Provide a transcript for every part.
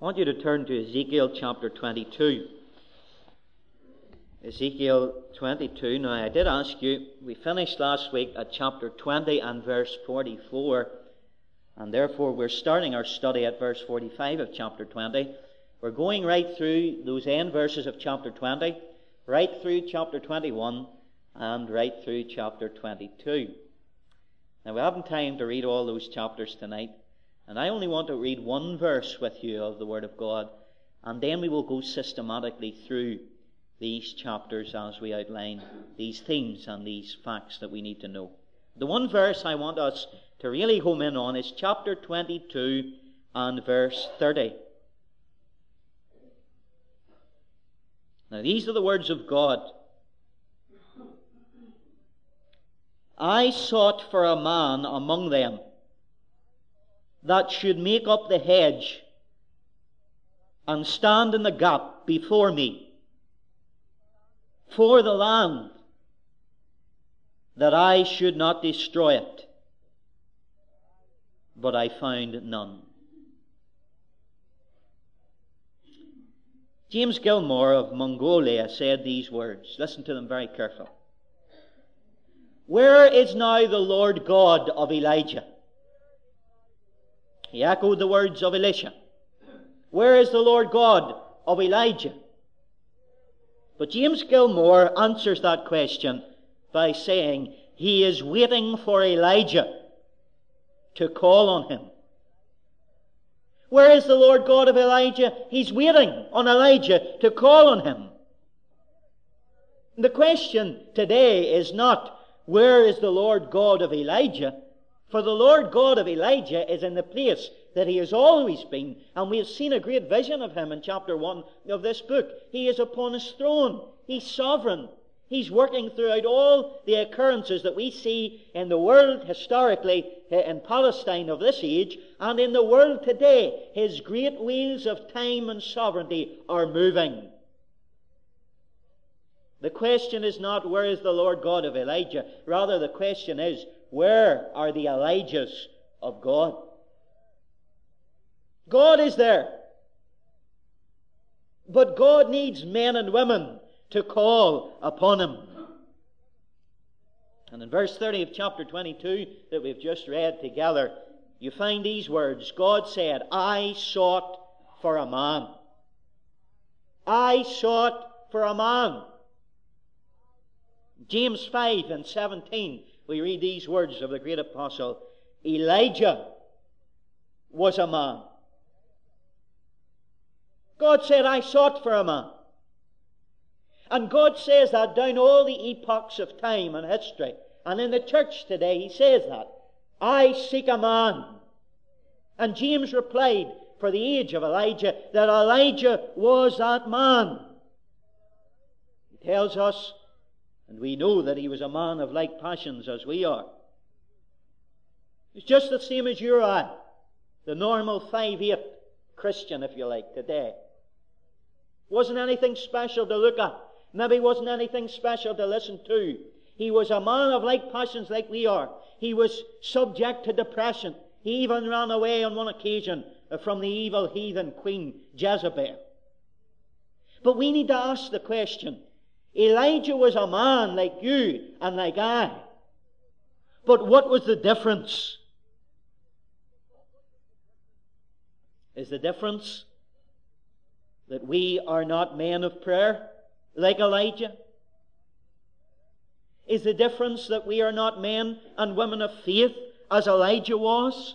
I want you to turn to Ezekiel chapter 22. Ezekiel 22. Now, I did ask you, we finished last week at chapter 20 and verse 44, and therefore we're starting our study at verse 45 of chapter 20. We're going right through those end verses of chapter 20, right through chapter 21, and right through chapter 22. Now, we haven't time to read all those chapters tonight. And I only want to read one verse with you of the Word of God, and then we will go systematically through these chapters as we outline these themes and these facts that we need to know. The one verse I want us to really home in on is chapter 22 and verse 30. Now, these are the words of God. I sought for a man among them that should make up the hedge and stand in the gap before me for the land, that I should not destroy it. But I found none. James Gilmour of Mongolia said these words. Listen to them very carefully. Where is now the Lord God of Elijah? He echoed the words of Elisha. Where is the Lord God of Elijah? But James Gilmour answers that question by saying he is waiting for Elijah to call on him. Where is the Lord God of Elijah? He's waiting on Elijah to call on him. The question today is not, where is the Lord God of Elijah? For the Lord God of Elijah is in the place that he has always been, and we have seen a great vision of him in chapter 1 of this book. He is upon his throne. He's sovereign. He's working throughout all the occurrences that we see in the world historically, eh, in Palestine of this age, and in the world today. His great wheels of time and sovereignty are moving. The question is not where is the Lord God of Elijah? Rather, the question is where are the Elijahs of God? God is there. But God needs men and women to call upon Him. And in verse 30 of chapter 22 that we've just read together, you find these words God said, I sought for a man. I sought for a man. James 5 and 17 we read these words of the great apostle Elijah was a man. God said, I sought for a man. And God says that down all the epochs of time and history. And in the church today, He says that. I seek a man. And James replied for the age of Elijah that Elijah was that man. He tells us and we know that he was a man of like passions as we are. He's just the same as you or I. The normal 5 8 Christian, if you like, today. Wasn't anything special to look at. Maybe wasn't anything special to listen to. He was a man of like passions like we are. He was subject to depression. He even ran away on one occasion from the evil heathen queen Jezebel. But we need to ask the question Elijah was a man like you and like I. But what was the difference? Is the difference that we are not men of prayer like Elijah? Is the difference that we are not men and women of faith as Elijah was?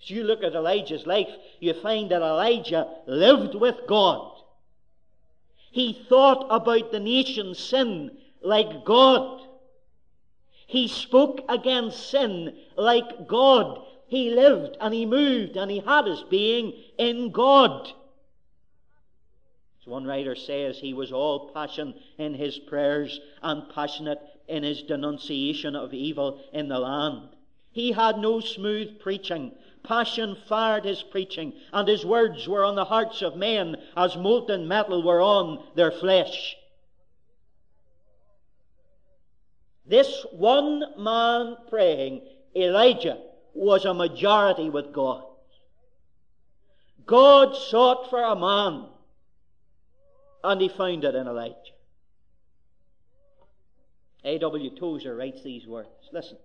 As you look at Elijah's life, you find that Elijah lived with God. He thought about the nation's sin like God. He spoke against sin like God. He lived and he moved and he had his being in God. As one writer says, he was all passion in his prayers and passionate in his denunciation of evil in the land. He had no smooth preaching, Passion fired his preaching, and his words were on the hearts of men as molten metal were on their flesh. This one man praying, Elijah, was a majority with God. God sought for a man, and he found it in Elijah. A.W. Tozer writes these words. Listen.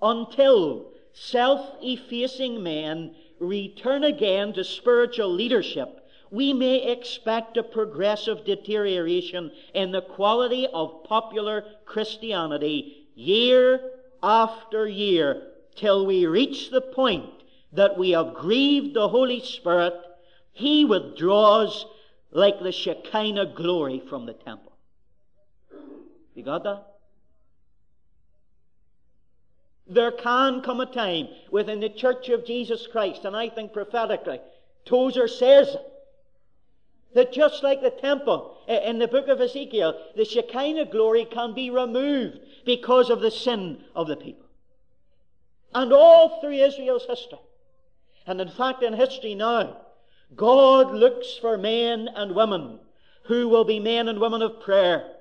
Until self effacing men return again to spiritual leadership, we may expect a progressive deterioration in the quality of popular Christianity year after year till we reach the point that we have grieved the Holy Spirit. He withdraws like the Shekinah glory from the temple. You got that? There can come a time within the Church of Jesus Christ, and I think prophetically, Tozer says that just like the temple in the book of Ezekiel, the Shekinah glory can be removed because of the sin of the people. And all through Israel's history, and in fact in history now, God looks for men and women who will be men and women of prayer,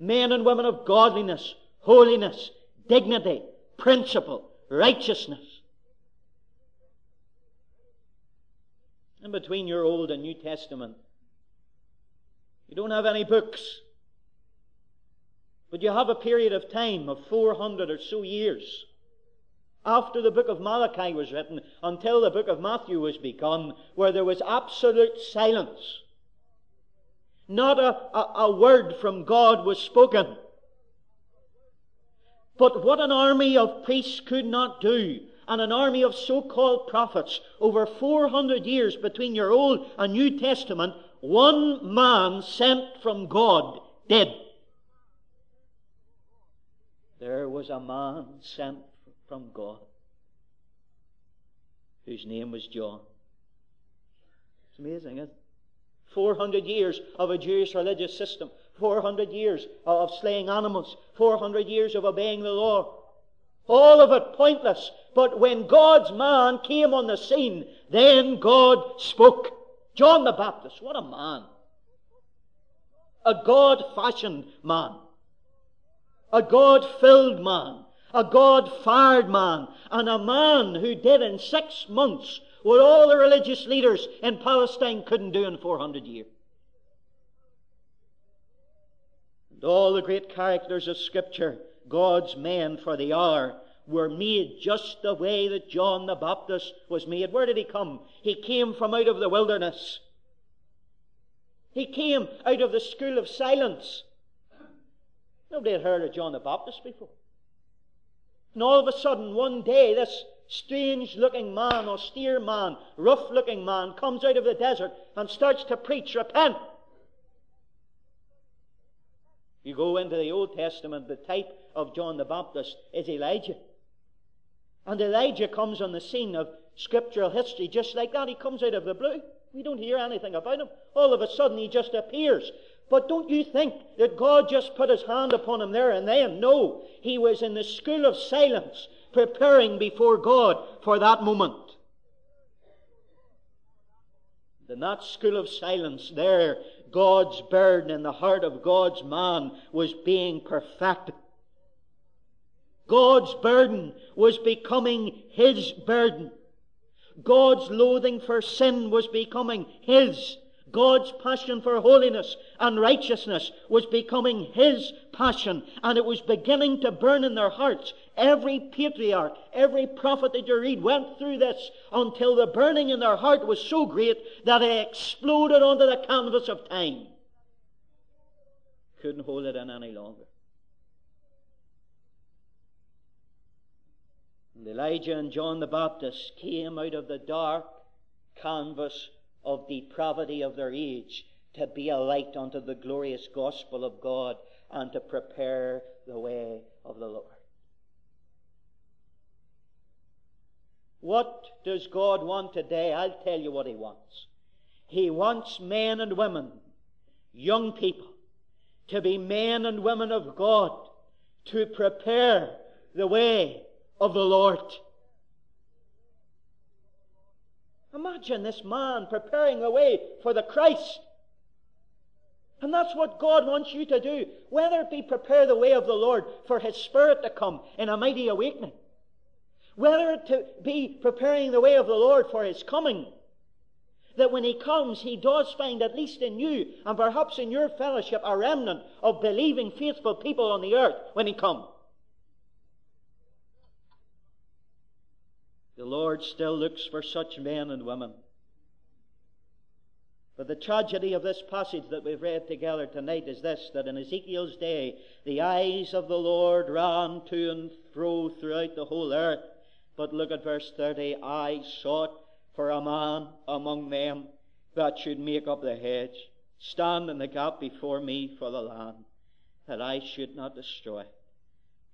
men and women of godliness, holiness, dignity, principle, righteousness. In between your Old and New Testament, you don't have any books. But you have a period of time of 400 or so years after the book of Malachi was written until the book of Matthew was begun, where there was absolute silence. Not a, a, a, word from God was spoken. But what an army of priests could not do, and an army of so called prophets over 400 years between your Old and New Testament one man sent from God did. There was a man sent from God whose name was John. It's amazing, isn't it? 400 years of a Jewish religious system, 400 years of slaying animals, 400 years of obeying the law. All of it pointless. But when God's man came on the scene, then God spoke. John the Baptist, what a man. A God fashioned man. A God filled man. A God fired man. And a man who did in six months what all the religious leaders in Palestine couldn't do in 400 years. All the great characters of Scripture, God's men for the hour, were made just the way that John the Baptist was made. Where did he come? He came from out of the wilderness. He came out of the school of silence. Nobody had heard of John the Baptist before. And all of a sudden, one day, this strange looking man, austere man, rough looking man, comes out of the desert and starts to preach, repent. You go into the Old Testament, the type of John the Baptist is Elijah. And Elijah comes on the scene of scriptural history just like that. He comes out of the blue. We don't hear anything about him. All of a sudden, he just appears. But don't you think that God just put his hand upon him there and then? No. He was in the school of silence, preparing before God for that moment. In that school of silence, there, God's burden in the heart of God's man was being perfected. God's burden was becoming his burden. God's loathing for sin was becoming his. God's passion for holiness and righteousness was becoming his passion, and it was beginning to burn in their hearts. Every patriarch, every prophet that you read went through this until the burning in their heart was so great that it exploded onto the canvas of time. Couldn't hold it in any longer. And Elijah and John the Baptist came out of the dark canvas of depravity of their age to be a light unto the glorious gospel of God and to prepare the way of the Lord. What does God want today? I'll tell you what He wants. He wants men and women, young people, to be men and women of God, to prepare the way of the Lord. Imagine this man preparing the way for the Christ. And that's what God wants you to do. Whether it be prepare the way of the Lord for His Spirit to come in a mighty awakening, whether to be preparing the way of the Lord for His coming, that when he comes, he does find, at least in you, and perhaps in your fellowship, a remnant of believing, faithful people on the earth when he comes. The Lord still looks for such men and women. But the tragedy of this passage that we've read together tonight is this that in Ezekiel's day, the eyes of the Lord ran to and fro throughout the whole earth. But look at verse 30 I sought for a man among them that should make up the hedge, stand in the gap before me for the land, that I should not destroy it.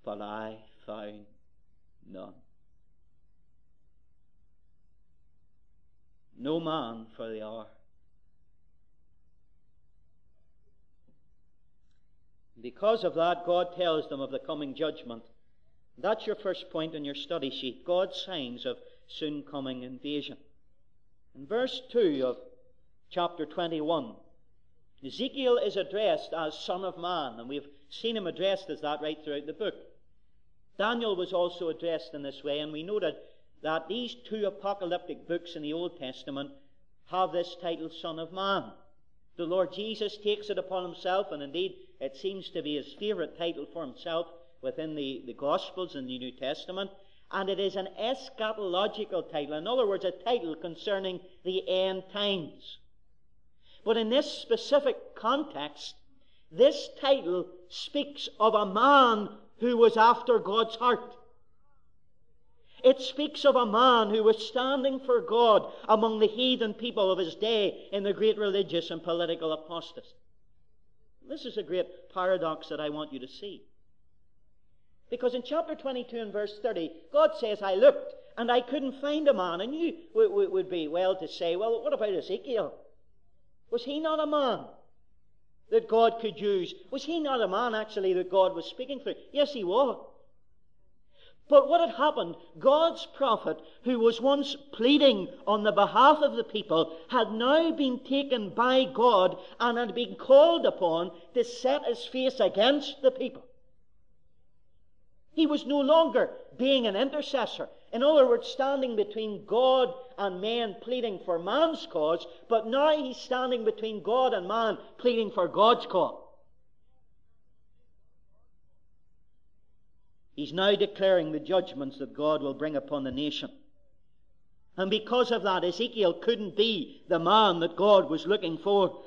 But I found none. No man for the hour. Because of that, God tells them of the coming judgment. That's your first point in your study sheet God's signs of soon coming invasion. In verse 2 of chapter 21, Ezekiel is addressed as Son of Man, and we've seen him addressed as that right throughout the book. Daniel was also addressed in this way, and we noted that these two apocalyptic books in the Old Testament have this title, Son of Man. The Lord Jesus takes it upon himself, and indeed it seems to be his favorite title for himself within the, the Gospels in the New Testament and it is an eschatological title. In other words, a title concerning the end times. But in this specific context, this title speaks of a man who was after God's heart. It speaks of a man who was standing for God among the heathen people of his day in the great religious and political apostasy. This is a great paradox that I want you to see. Because in chapter 22 and verse 30, God says, I looked and I couldn't find a man. And you would be well to say, well, what about Ezekiel? Was he not a man that God could use? Was he not a man, actually, that God was speaking through? Yes, he was. But what had happened? God's prophet, who was once pleading on the behalf of the people, had now been taken by God and had been called upon to set his face against the people. He was no longer being an intercessor. In other words, standing between God and man, pleading for man's cause, but now he's standing between God and man pleading for God's cause. He's now declaring the judgments that God will bring upon the nation. And because of that, Ezekiel couldn't be the man that God was looking for.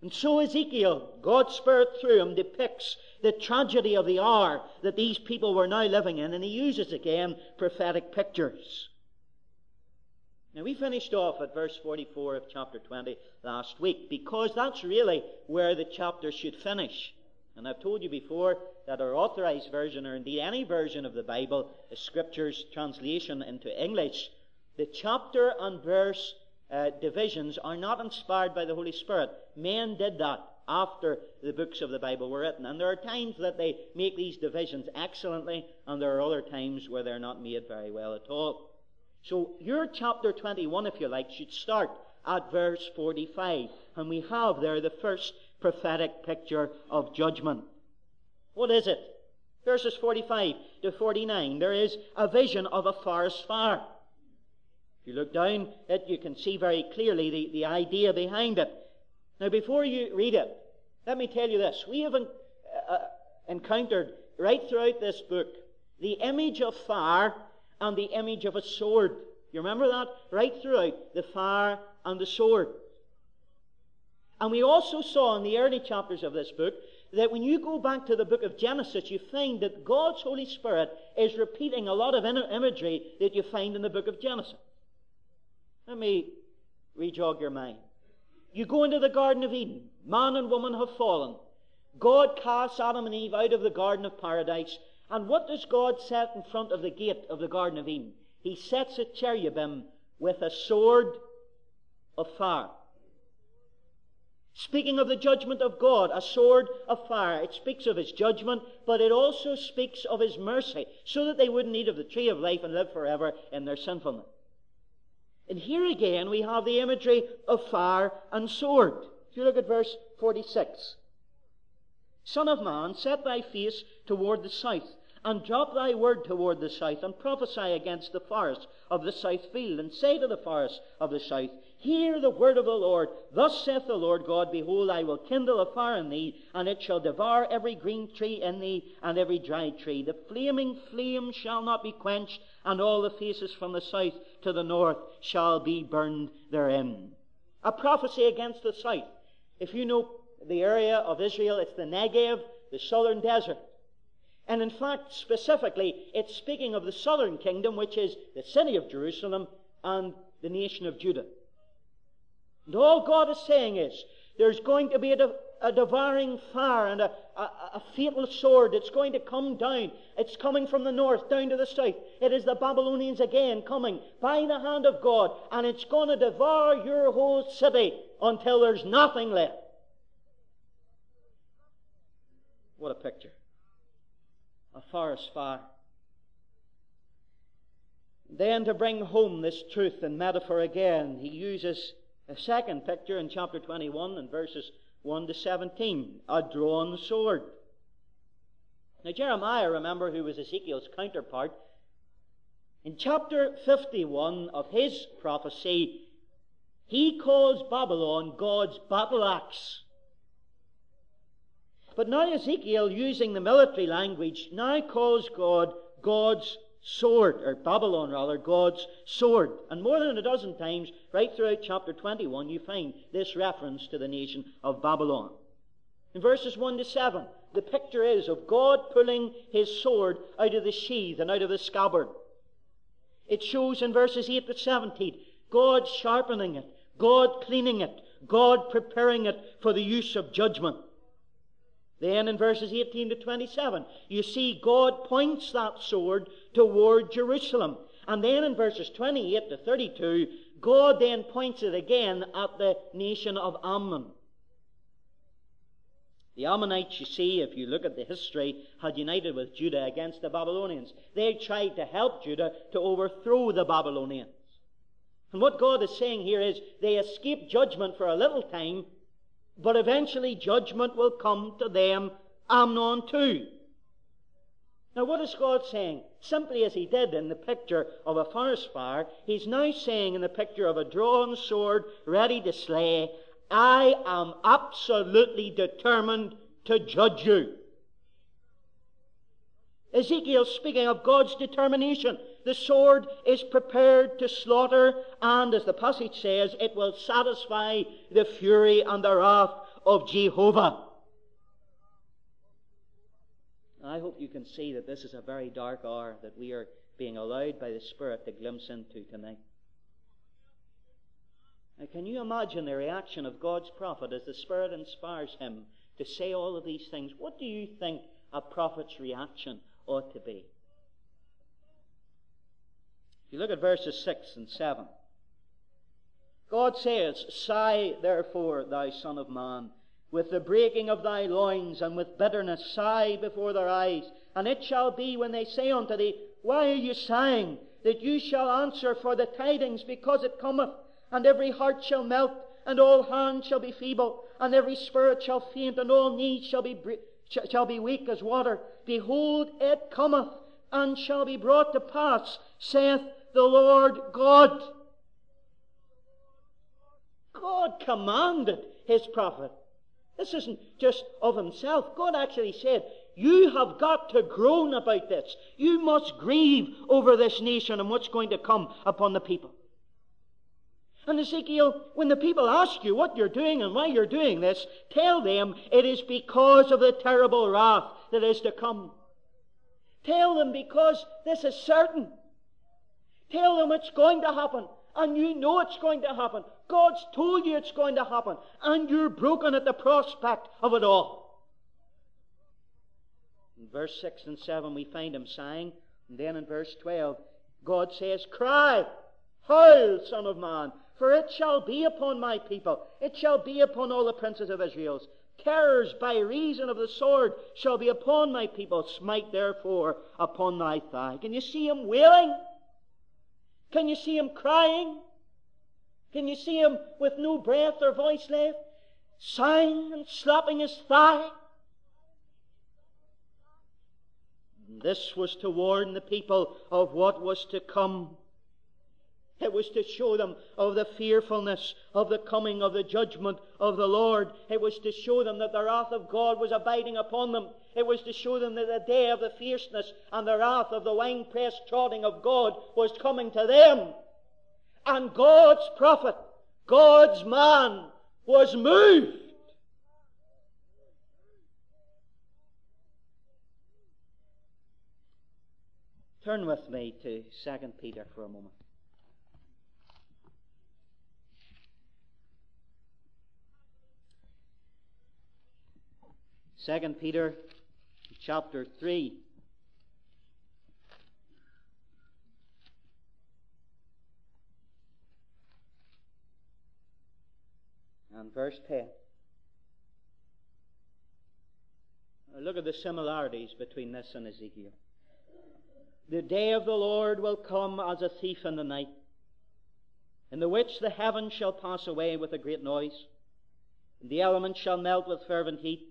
And so Ezekiel, God's Spirit through him, depicts the tragedy of the hour that these people were now living in, and he uses again prophetic pictures. Now, we finished off at verse 44 of chapter 20 last week because that's really where the chapter should finish. And I've told you before that our authorized version, or indeed any version of the Bible, the Scripture's translation into English, the chapter and verse uh, divisions are not inspired by the Holy Spirit. Men did that after the books of the Bible were written. And there are times that they make these divisions excellently, and there are other times where they're not made very well at all. So your chapter 21, if you like, should start at verse 45. And we have there the first prophetic picture of judgment. What is it? Verses 45 to 49. There is a vision of a forest fire. You look down it, you can see very clearly the, the idea behind it. Now, before you read it, let me tell you this. We have uh, uh, encountered right throughout this book the image of fire and the image of a sword. You remember that? Right throughout the fire and the sword. And we also saw in the early chapters of this book that when you go back to the book of Genesis, you find that God's Holy Spirit is repeating a lot of imagery that you find in the book of Genesis. Let me rejog your mind. You go into the Garden of Eden. Man and woman have fallen. God casts Adam and Eve out of the Garden of Paradise. And what does God set in front of the gate of the Garden of Eden? He sets a cherubim with a sword of fire. Speaking of the judgment of God, a sword of fire, it speaks of his judgment, but it also speaks of his mercy, so that they wouldn't eat of the tree of life and live forever in their sinfulness. And here again we have the imagery of fire and sword. If you look at verse 46. Son of man, set thy face toward the south, and drop thy word toward the south, and prophesy against the forest of the south field, and say to the forest of the south, Hear the word of the Lord. Thus saith the Lord God, Behold, I will kindle a fire in thee, and it shall devour every green tree in thee, and every dry tree. The flaming flame shall not be quenched, and all the faces from the south to the north shall be burned therein. A prophecy against the south. If you know the area of Israel, it's the Negev, the southern desert. And in fact, specifically, it's speaking of the southern kingdom, which is the city of Jerusalem and the nation of Judah. And all God is saying is there's going to be a, a devouring fire and a, a, a fatal sword that's going to come down. It's coming from the north down to the south. It is the Babylonians again coming by the hand of God, and it's going to devour your whole city until there's nothing left. What a picture. A forest fire. Then, to bring home this truth and metaphor again, he uses a second picture in chapter 21 and verses 1 to 17 a drawn sword. Now, Jeremiah, remember, who was Ezekiel's counterpart, in chapter 51 of his prophecy, he calls Babylon God's battle axe. But now Ezekiel, using the military language, now calls God God's sword, or Babylon rather, God's sword. And more than a dozen times, right throughout chapter 21, you find this reference to the nation of Babylon. In verses 1 to 7, the picture is of God pulling his sword out of the sheath and out of the scabbard. It shows in verses 8 to 17, God sharpening it, God cleaning it, God preparing it for the use of judgment. Then in verses 18 to 27, you see God points that sword toward Jerusalem. And then in verses 28 to 32, God then points it again at the nation of Ammon. The Ammonites, you see, if you look at the history, had united with Judah against the Babylonians. They tried to help Judah to overthrow the Babylonians. And what God is saying here is they escape judgment for a little time, but eventually judgment will come to them, Ammon too. Now, what is God saying? Simply as he did in the picture of a forest fire, he's now saying in the picture of a drawn sword ready to slay, I am absolutely determined to judge you. Ezekiel speaking of God's determination. The sword is prepared to slaughter, and as the passage says, it will satisfy the fury and the wrath of Jehovah. I hope you can see that this is a very dark hour that we are being allowed by the Spirit to glimpse into tonight. Now, can you imagine the reaction of God's prophet as the Spirit inspires him to say all of these things? What do you think a prophet's reaction ought to be? If you look at verses 6 and 7, God says, Sigh therefore, thou son of man, with the breaking of thy loins, and with bitterness sigh before their eyes. And it shall be when they say unto thee, Why are you sighing? That you shall answer for the tidings, because it cometh. And every heart shall melt, and all hands shall be feeble, and every spirit shall faint, and all knees shall be, shall be weak as water. Behold, it cometh, and shall be brought to pass, saith the Lord God. God commanded his prophet this isn't just of himself. God actually said, You have got to groan about this. You must grieve over this nation and what's going to come upon the people. And Ezekiel, when the people ask you what you're doing and why you're doing this, tell them it is because of the terrible wrath that is to come. Tell them because this is certain. Tell them it's going to happen and you know it's going to happen. God's told you it's going to happen, and you're broken at the prospect of it all. In verse 6 and 7, we find him sighing, and then in verse 12, God says, Cry, howl, Son of Man, for it shall be upon my people, it shall be upon all the princes of Israel's. Terrors by reason of the sword shall be upon my people. Smite therefore upon thy thigh. Can you see him wailing? Can you see him crying? Can you see him with no breath or voice left, sighing and slapping his thigh? This was to warn the people of what was to come. It was to show them of the fearfulness of the coming of the judgment of the Lord. It was to show them that the wrath of God was abiding upon them. It was to show them that the day of the fierceness and the wrath of the winepress trotting of God was coming to them. And God's prophet, God's man, was moved. Turn with me to 2 Peter for a moment. Second Peter chapter 3. And verse 10. Uh, look at the similarities between this and Ezekiel. The day of the Lord will come as a thief in the night, in the which the heavens shall pass away with a great noise, and the elements shall melt with fervent heat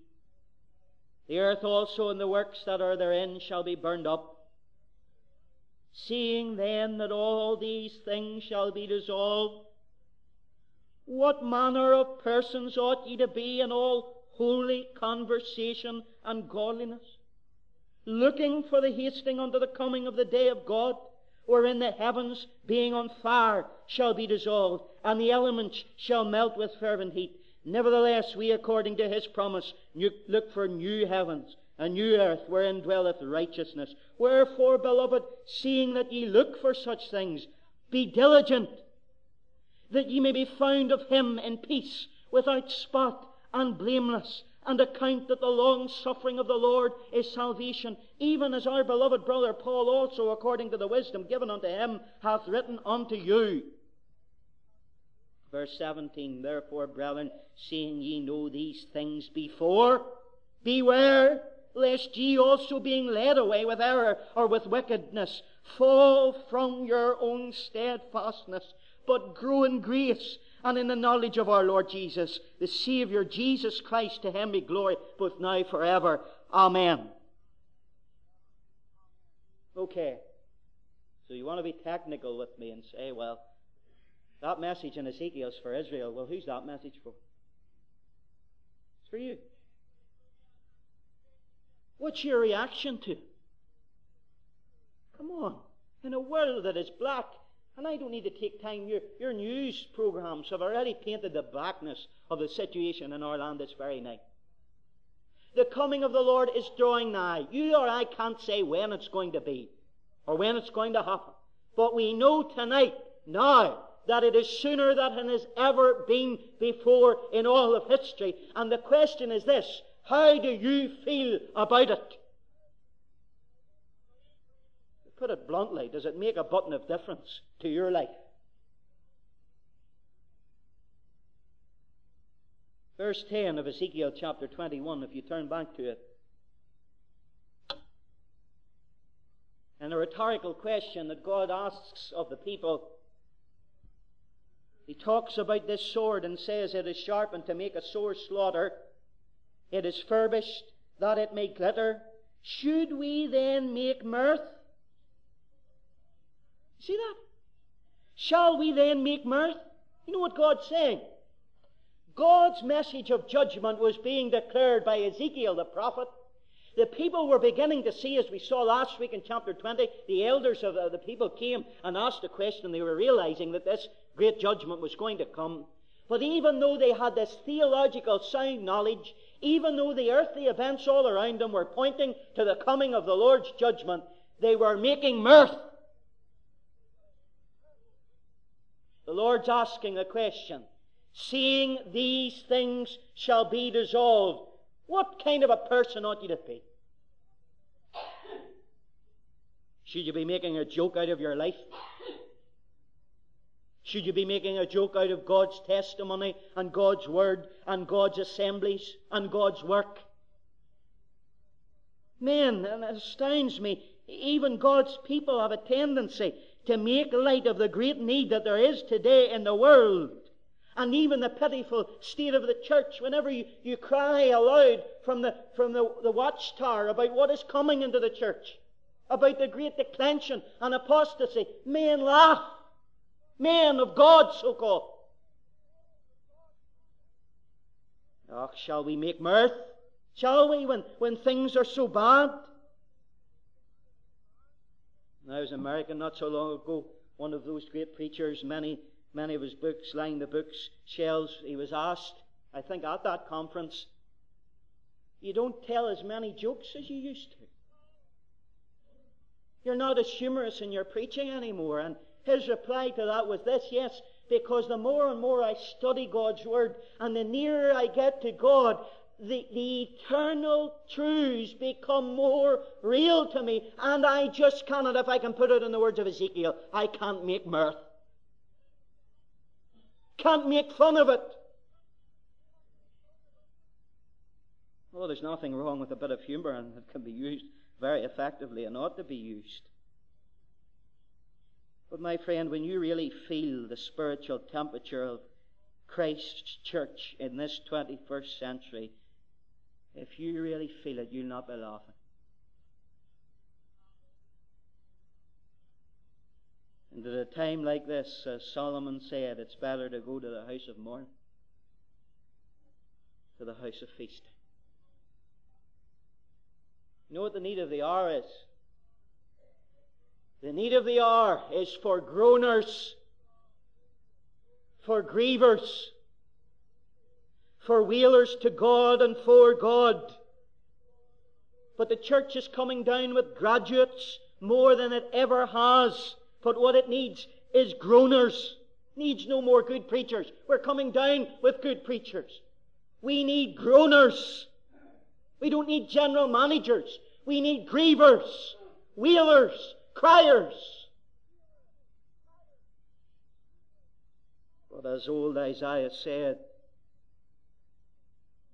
the earth also and the works that are therein shall be burned up. Seeing then that all these things shall be dissolved, what manner of persons ought ye to be in all holy conversation and godliness, looking for the hasting unto the coming of the day of God, wherein the heavens, being on fire, shall be dissolved, and the elements shall melt with fervent heat. Nevertheless, we, according to his promise, look for new heavens, a new earth, wherein dwelleth righteousness. Wherefore, beloved, seeing that ye look for such things, be diligent, that ye may be found of him in peace, without spot and blameless, and account that the long suffering of the Lord is salvation, even as our beloved brother Paul also, according to the wisdom given unto him, hath written unto you. Verse 17, Therefore, brethren, seeing ye know these things before, beware lest ye also being led away with error or with wickedness fall from your own steadfastness, but grow in grace and in the knowledge of our Lord Jesus, the Saviour, Jesus Christ, to him be glory both now and forever. Amen. Okay. So you want to be technical with me and say, well, that message in Ezekiel's for Israel. Well, who's that message for? It's for you. What's your reaction to? Come on. In a world that is black, and I don't need to take time, your, your news programs have already painted the blackness of the situation in our land this very night. The coming of the Lord is drawing nigh. You or I can't say when it's going to be or when it's going to happen. But we know tonight, now, that it is sooner than it has ever been before in all of history. And the question is this how do you feel about it? Put it bluntly, does it make a button of difference to your life? Verse 10 of Ezekiel chapter 21, if you turn back to it. And a rhetorical question that God asks of the people he talks about this sword and says it is sharpened to make a sore slaughter. It is furbished that it may glitter. Should we then make mirth? See that? Shall we then make mirth? You know what God's saying? God's message of judgment was being declared by Ezekiel the prophet. The people were beginning to see, as we saw last week in chapter 20, the elders of the people came and asked a question. They were realizing that this great judgment was going to come. But even though they had this theological sound knowledge, even though the earthly events all around them were pointing to the coming of the Lord's judgment, they were making mirth. The Lord's asking a question, seeing these things shall be dissolved, what kind of a person ought you to be? Should you be making a joke out of your life? Should you be making a joke out of God's testimony and God's word and God's assemblies and God's work? Men, and it astounds me, even God's people have a tendency to make light of the great need that there is today in the world. And even the pitiful state of the church, whenever you, you cry aloud from, the, from the, the watchtower about what is coming into the church. about the great declension and apostasy, men laugh. Men of God, so called. Oh, shall we make mirth? Shall we, when, when things are so bad? I was in America not so long ago. One of those great preachers, many, many of his books lying the books shelves. He was asked, I think at that conference, you don't tell as many jokes as you used to. You're not as humorous in your preaching anymore. And his reply to that was this yes, because the more and more I study God's Word and the nearer I get to God, the, the eternal truths become more real to me, and I just cannot, if I can put it in the words of Ezekiel, I can't make mirth. Can't make fun of it. Well, there's nothing wrong with a bit of humor, and it can be used very effectively and ought to be used. But, my friend, when you really feel the spiritual temperature of Christ's church in this 21st century, if you really feel it, you'll not be laughing. And at a time like this, as Solomon said, it's better to go to the house of mourning, to the house of feasting. You know what the need of the hour is? The need of the hour is for groaners, for grievers, for wailers to God and for God. But the church is coming down with graduates more than it ever has. But what it needs is groaners. Needs no more good preachers. We're coming down with good preachers. We need groaners. We don't need general managers. We need grievers, wheelers, criers. But as old Isaiah said,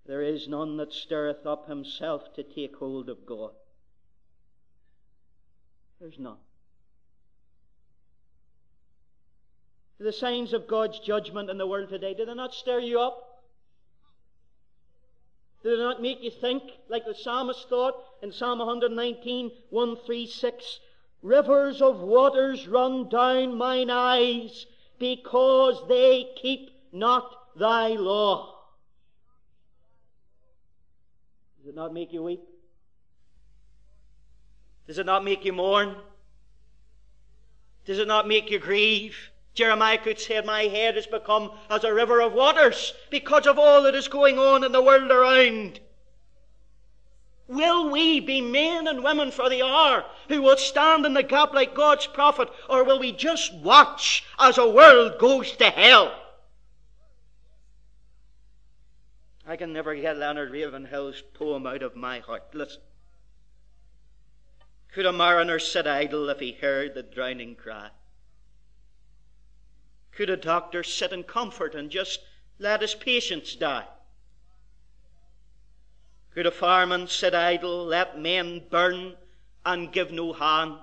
there is none that stirreth up himself to take hold of God. There's none. The signs of God's judgment in the world today, do they not stir you up? Do they not make you think, like the psalmist thought in Psalm 119, 1 3 6? Rivers of waters run down mine eyes because they keep not thy law. Does it not make you weep? Does it not make you mourn? Does it not make you grieve? Jeremiah could say, My head has become as a river of waters because of all that is going on in the world around. Will we be men and women for the hour who will stand in the gap like God's prophet, or will we just watch as a world goes to hell? I can never get Leonard Ravenhill's poem out of my heart. Listen. Could a mariner sit idle if he heard the drowning cry? Could a doctor sit in comfort and just let his patients die? Could a fireman sit idle, let men burn, and give no hand?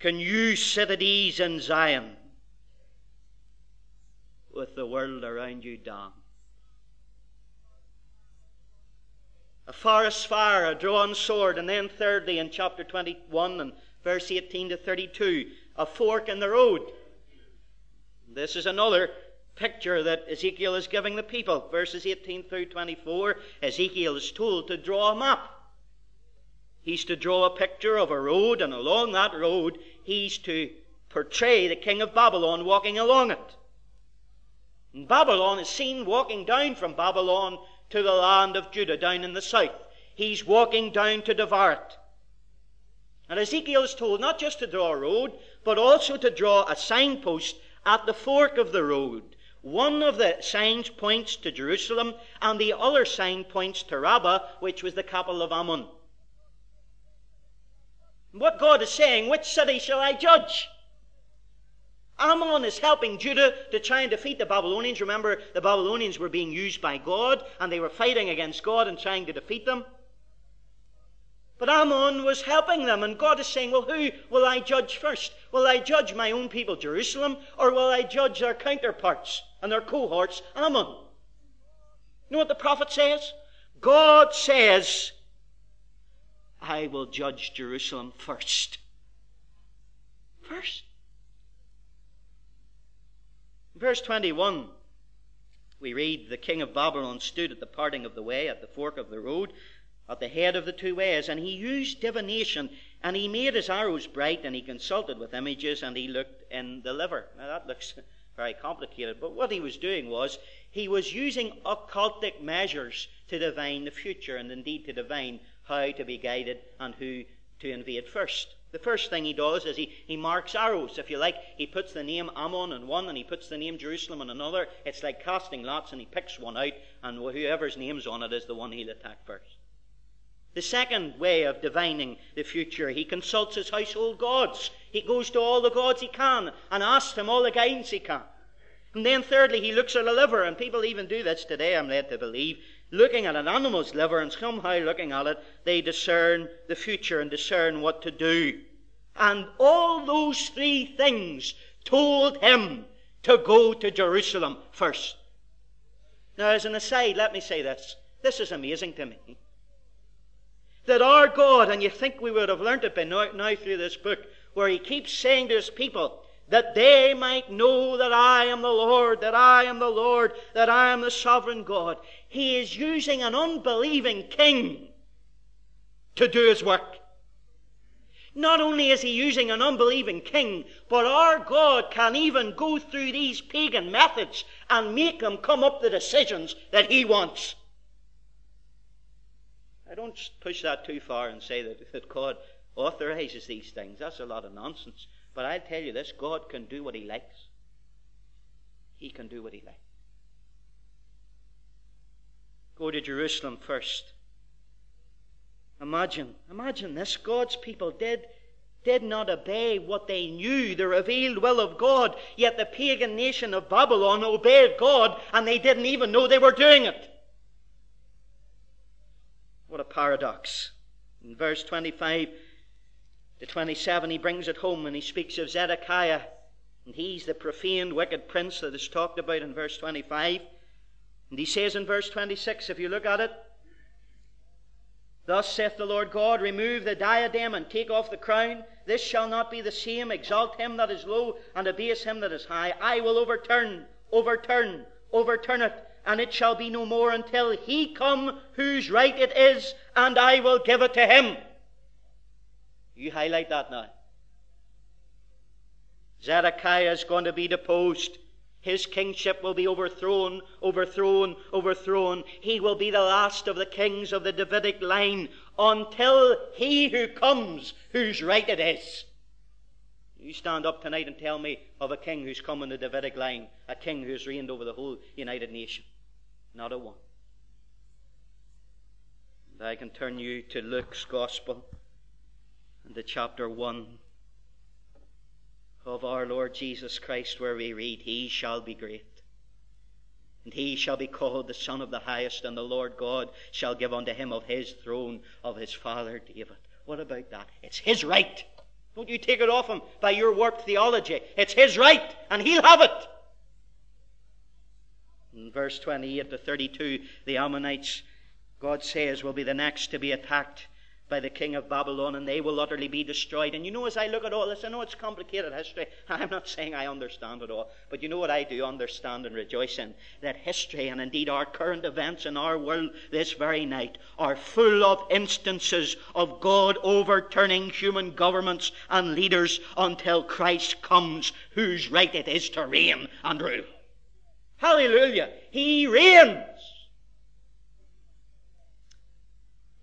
Can you sit at ease in Zion with the world around you down? A forest fire, a drawn sword, and then thirdly in chapter 21 and verse 18 to 32, a fork in the road. This is another picture that Ezekiel is giving the people. Verses 18 through 24, Ezekiel is told to draw a map. He's to draw a picture of a road, and along that road, he's to portray the king of Babylon walking along it. Babylon is seen walking down from Babylon to the land of Judah, down in the south. He's walking down to devour it. And Ezekiel is told not just to draw a road, but also to draw a signpost at the fork of the road. One of the signs points to Jerusalem, and the other sign points to Rabbah, which was the capital of Ammon. What God is saying, which city shall I judge? Ammon is helping Judah to try and defeat the Babylonians. Remember, the Babylonians were being used by God, and they were fighting against God and trying to defeat them. But Ammon was helping them, and God is saying, Well, who will I judge first? Will I judge my own people, Jerusalem, or will I judge their counterparts and their cohorts, Ammon? You know what the prophet says? God says, I will judge Jerusalem first. First. Verse 21, we read, The king of Babylon stood at the parting of the way, at the fork of the road, at the head of the two ways, and he used divination, and he made his arrows bright, and he consulted with images, and he looked in the liver. Now that looks very complicated, but what he was doing was he was using occultic measures to divine the future, and indeed to divine how to be guided and who to invade first. The first thing he does is he, he marks arrows, if you like. He puts the name Ammon in one and he puts the name Jerusalem in another. It's like casting lots and he picks one out, and whoever's name's on it is the one he'll attack first. The second way of divining the future, he consults his household gods. He goes to all the gods he can and asks them all the guidance he can. And then, thirdly, he looks at a liver, and people even do this today, I'm led to believe. Looking at an animal's liver and somehow looking at it, they discern the future and discern what to do. And all those three things told him to go to Jerusalem first. Now, as an aside, let me say this. This is amazing to me. That our God, and you think we would have learnt it by now, now through this book, where he keeps saying to his people, that they might know that I am the Lord, that I am the Lord, that I am the sovereign God. He is using an unbelieving king to do his work. Not only is he using an unbelieving king, but our God can even go through these pagan methods and make them come up the decisions that he wants. I don't push that too far and say that, that God authorizes these things. That's a lot of nonsense. But I'll tell you this God can do what He likes. He can do what He likes. Go to Jerusalem first. Imagine, imagine this. God's people did, did not obey what they knew, the revealed will of God, yet the pagan nation of Babylon obeyed God and they didn't even know they were doing it. What a paradox. In verse 25, to 27, he brings it home and he speaks of Zedekiah. And he's the profaned, wicked prince that is talked about in verse 25. And he says in verse 26, if you look at it, Thus saith the Lord God, Remove the diadem and take off the crown. This shall not be the same. Exalt him that is low and abase him that is high. I will overturn, overturn, overturn it, and it shall be no more until he come whose right it is, and I will give it to him. You highlight that now. Zedekiah is going to be deposed. His kingship will be overthrown, overthrown, overthrown. He will be the last of the kings of the Davidic line until he who comes, whose right it is. You stand up tonight and tell me of a king who's come in the Davidic line, a king who's reigned over the whole United Nation. Not a one. And I can turn you to Luke's Gospel and the chapter 1 of our Lord Jesus Christ, where we read, He shall be great. And he shall be called the Son of the Highest, and the Lord God shall give unto him of his throne of his father David. What about that? It's his right. Don't you take it off him by your warped theology. It's his right, and he'll have it. In verse 28 to 32, the Ammonites, God says, will be the next to be attacked by the king of Babylon, and they will utterly be destroyed. And you know, as I look at all this, I know it's complicated history. I'm not saying I understand it all, but you know what I do understand and rejoice in? That history, and indeed our current events in our world this very night, are full of instances of God overturning human governments and leaders until Christ comes, whose right it is to reign and rule. Hallelujah! He reigns!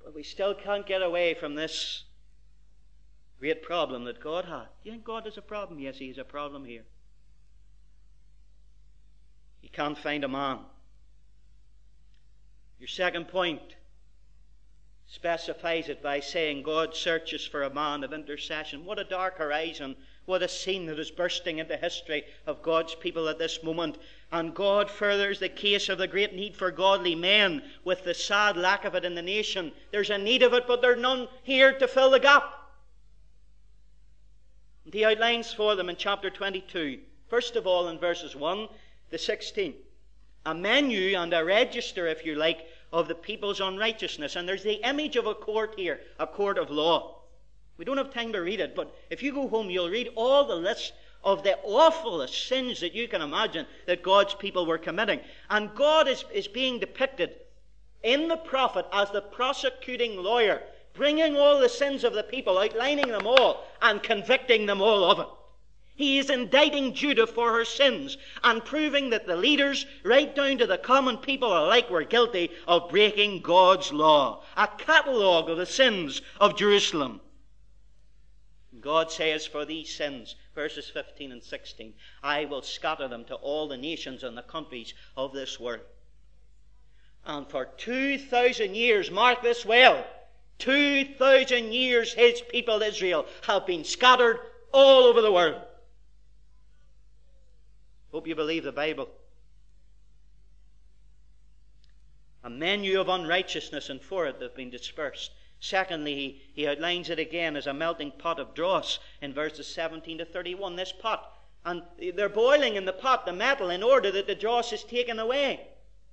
But we still can't get away from this great problem that God had. Do you think God has a problem? Yes, He has a problem here. He can't find a man. Your second point specifies it by saying God searches for a man of intercession. What a dark horizon. What a scene that is bursting into history of God's people at this moment. And God furthers the case of the great need for godly men with the sad lack of it in the nation. There's a need of it, but there's none here to fill the gap. And he outlines for them in chapter 22, first of all in verses 1 to 16, a menu and a register, if you like, of the people's unrighteousness. And there's the image of a court here, a court of law. We don't have time to read it, but if you go home, you'll read all the list of the awfulest sins that you can imagine that God's people were committing. And God is, is being depicted in the prophet as the prosecuting lawyer, bringing all the sins of the people, outlining them all, and convicting them all of it. He is indicting Judah for her sins and proving that the leaders, right down to the common people alike, were guilty of breaking God's law. A catalogue of the sins of Jerusalem. God says, For these sins, verses 15 and 16, I will scatter them to all the nations and the countries of this world. And for 2,000 years, mark this well, 2,000 years his people Israel have been scattered all over the world. Hope you believe the Bible. A menu of unrighteousness, and for it they've been dispersed. Secondly, he, he outlines it again as a melting pot of dross in verses 17 to 31. This pot, and they're boiling in the pot the metal in order that the dross is taken away.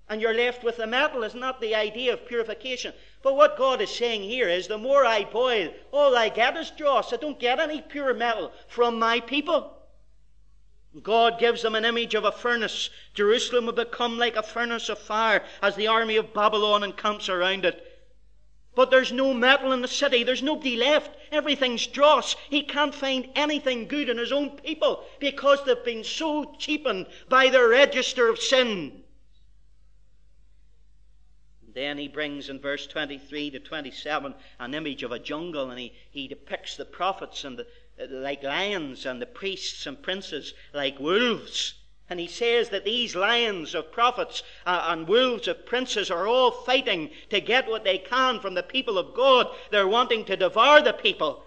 And you're left with the metal. Is not that the idea of purification. But what God is saying here is the more I boil, all I get is dross. I don't get any pure metal from my people. God gives them an image of a furnace. Jerusalem will become like a furnace of fire as the army of Babylon encamps around it. But there's no metal in the city. There's nobody left. Everything's dross. He can't find anything good in his own people because they've been so cheapened by the register of sin. Then he brings in verse 23 to 27 an image of a jungle and he, he depicts the prophets and the, like lions and the priests and princes like wolves. And he says that these lions of prophets uh, and wolves of princes are all fighting to get what they can from the people of God. They're wanting to devour the people.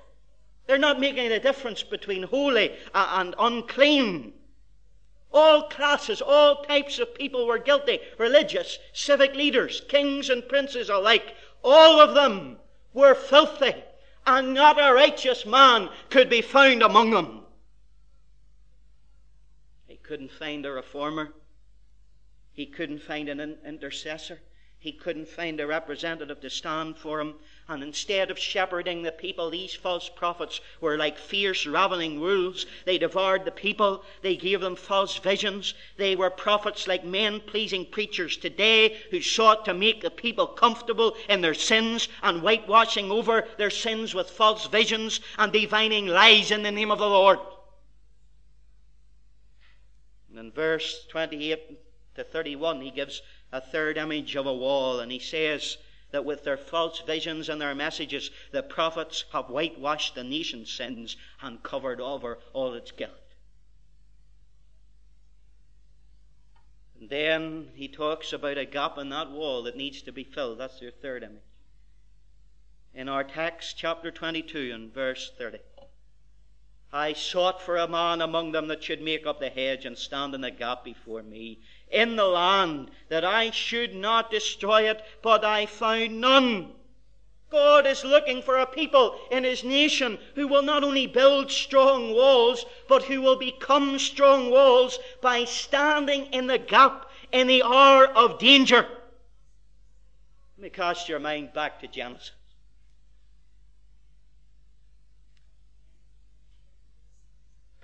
They're not making a difference between holy uh, and unclean. All classes, all types of people were guilty. Religious, civic leaders, kings and princes alike. All of them were filthy and not a righteous man could be found among them. Couldn't find a reformer. He couldn't find an intercessor. He couldn't find a representative to stand for him. And instead of shepherding the people, these false prophets were like fierce, ravening wolves. They devoured the people. They gave them false visions. They were prophets like men pleasing preachers today who sought to make the people comfortable in their sins and whitewashing over their sins with false visions and divining lies in the name of the Lord. In verse 28 to 31, he gives a third image of a wall, and he says that with their false visions and their messages, the prophets have whitewashed the nation's sins and covered over all its guilt. And then he talks about a gap in that wall that needs to be filled. That's your third image. In our text, chapter 22 and verse 30. I sought for a man among them that should make up the hedge and stand in the gap before me in the land, that I should not destroy it, but I found none. God is looking for a people in His nation who will not only build strong walls, but who will become strong walls by standing in the gap in the hour of danger. Let me cast your mind back to Genesis.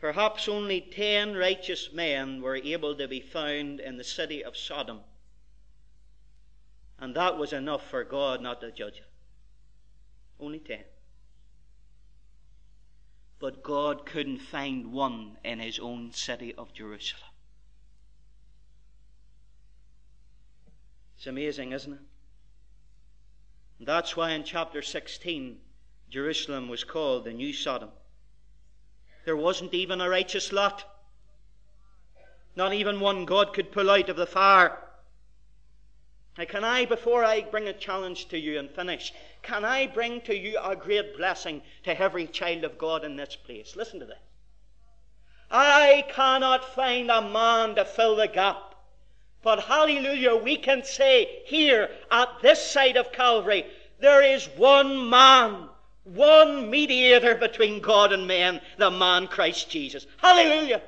Perhaps only ten righteous men were able to be found in the city of Sodom. And that was enough for God not to judge it. Only ten. But God couldn't find one in his own city of Jerusalem. It's amazing, isn't it? And that's why in chapter 16, Jerusalem was called the New Sodom. There wasn't even a righteous lot. Not even one God could pull out of the fire. Now, can I, before I bring a challenge to you and finish, can I bring to you a great blessing to every child of God in this place? Listen to this. I cannot find a man to fill the gap. But hallelujah, we can say here at this side of Calvary, there is one man one mediator between God and men, the man Christ Jesus. Hallelujah.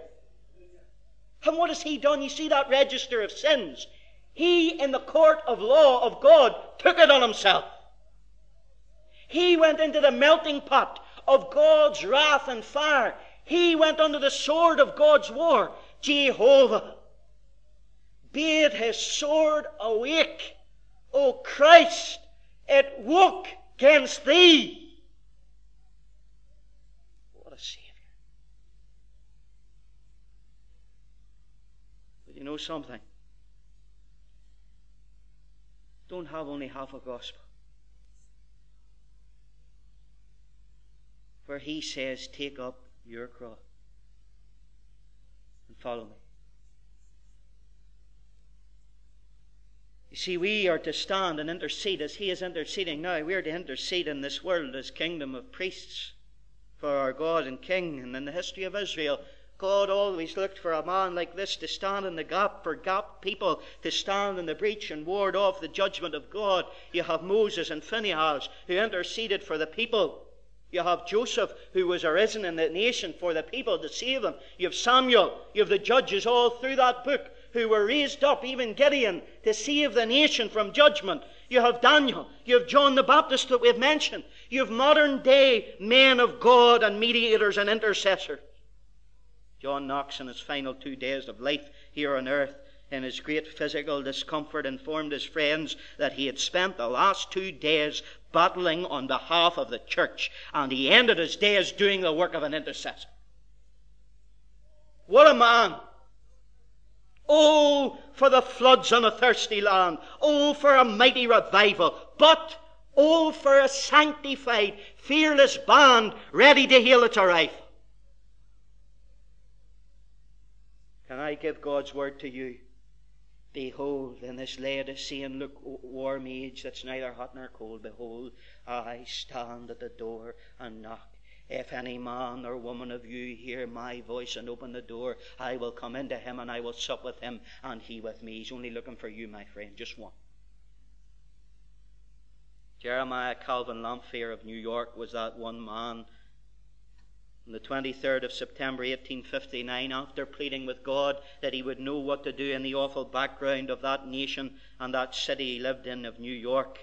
And what has he done? You see that register of sins. He, in the court of law of God, took it on himself. He went into the melting pot of God's wrath and fire. He went under the sword of God's war. Jehovah bade his sword awake. O Christ, it woke against thee. What a Savior. But you know something? Don't have only half a gospel. where he says, Take up your cross and follow me. You see, we are to stand and intercede as he is interceding now. We are to intercede in this world as kingdom of priests for our God and King. And in the history of Israel, God always looked for a man like this to stand in the gap for gap people, to stand in the breach and ward off the judgment of God. You have Moses and Phinehas who interceded for the people. You have Joseph, who was arisen in the nation for the people to save them. You have Samuel. You have the judges all through that book who were raised up, even Gideon, to save the nation from judgment. You have Daniel. You have John the Baptist that we've mentioned. You have modern day men of God and mediators and intercessors. John Knox, in his final two days of life here on earth, in his great physical discomfort, informed his friends that he had spent the last two days battling on behalf of the church, and he ended his days doing the work of an intercessor. What a man! Oh, for the floods on a thirsty land. Oh, for a mighty revival. But, oh, for a sanctified, fearless band ready to hail its arrival. Can I give God's word to you? Behold, in this Laodicean lukewarm age that's neither hot nor cold, behold, I stand at the door and knock. If any man or woman of you hear my voice and open the door, I will come into him and I will sup with him and he with me. He's only looking for you, my friend, just one. Jeremiah Calvin Lanphier of New York was that one man on the 23rd of September 1859, after pleading with God that he would know what to do in the awful background of that nation and that city he lived in of New York,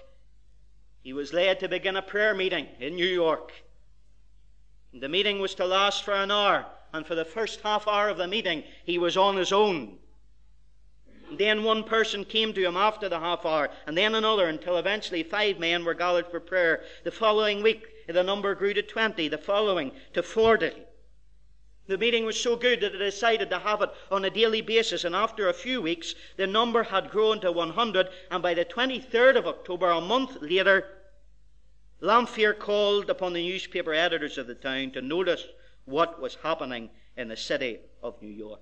he was led to begin a prayer meeting in New York. The meeting was to last for an hour, and for the first half hour of the meeting, he was on his own. Then one person came to him after the half hour, and then another, until eventually five men were gathered for prayer. The following week, the number grew to 20, the following to 40. The meeting was so good that they decided to have it on a daily basis, and after a few weeks, the number had grown to 100, and by the 23rd of October, a month later, Lanphier called upon the newspaper editors of the town to notice what was happening in the city of New York.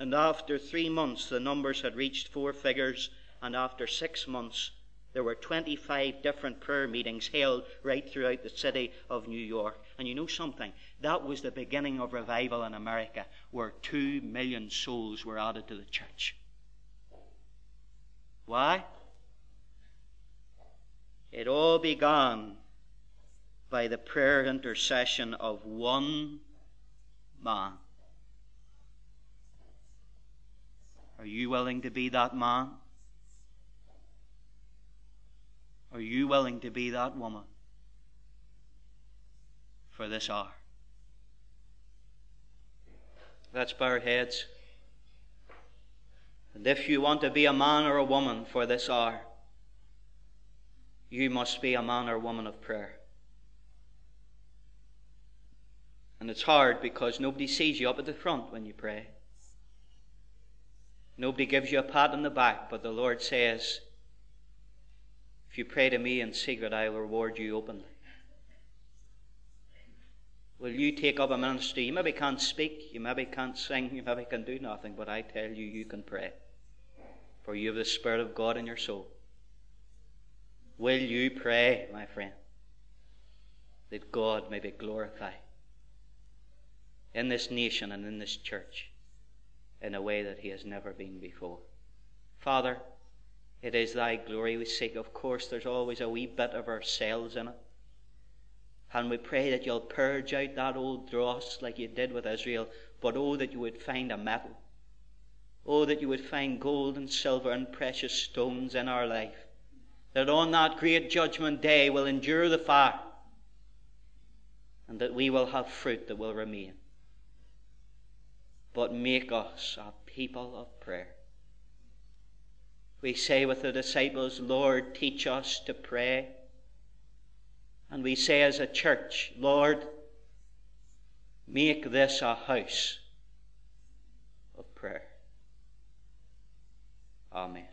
And after three months, the numbers had reached four figures, and after six months, there were 25 different prayer meetings held right throughout the city of New York. And you know something? That was the beginning of revival in America, where two million souls were added to the church. Why? It all began by the prayer intercession of one man. Are you willing to be that man? Are you willing to be that woman for this hour? Let's bow our heads. And if you want to be a man or a woman for this hour, you must be a man or woman of prayer. And it's hard because nobody sees you up at the front when you pray. Nobody gives you a pat on the back, but the Lord says, if you pray to me in secret, I will reward you openly. Will you take up a ministry? You maybe can't speak, you maybe can't sing, you maybe can do nothing, but I tell you, you can pray. For you have the Spirit of God in your soul. Will you pray, my friend, that God may be glorified in this nation and in this church in a way that He has never been before? Father, it is thy glory we seek. Of course, there's always a wee bit of ourselves in it. And we pray that you'll purge out that old dross like you did with Israel, but oh, that you would find a metal Oh, that you would find gold and silver and precious stones in our life, that on that great judgment day we'll endure the fire, and that we will have fruit that will remain. But make us a people of prayer. We say with the disciples, Lord, teach us to pray. And we say as a church, Lord, make this a house of prayer. Amen.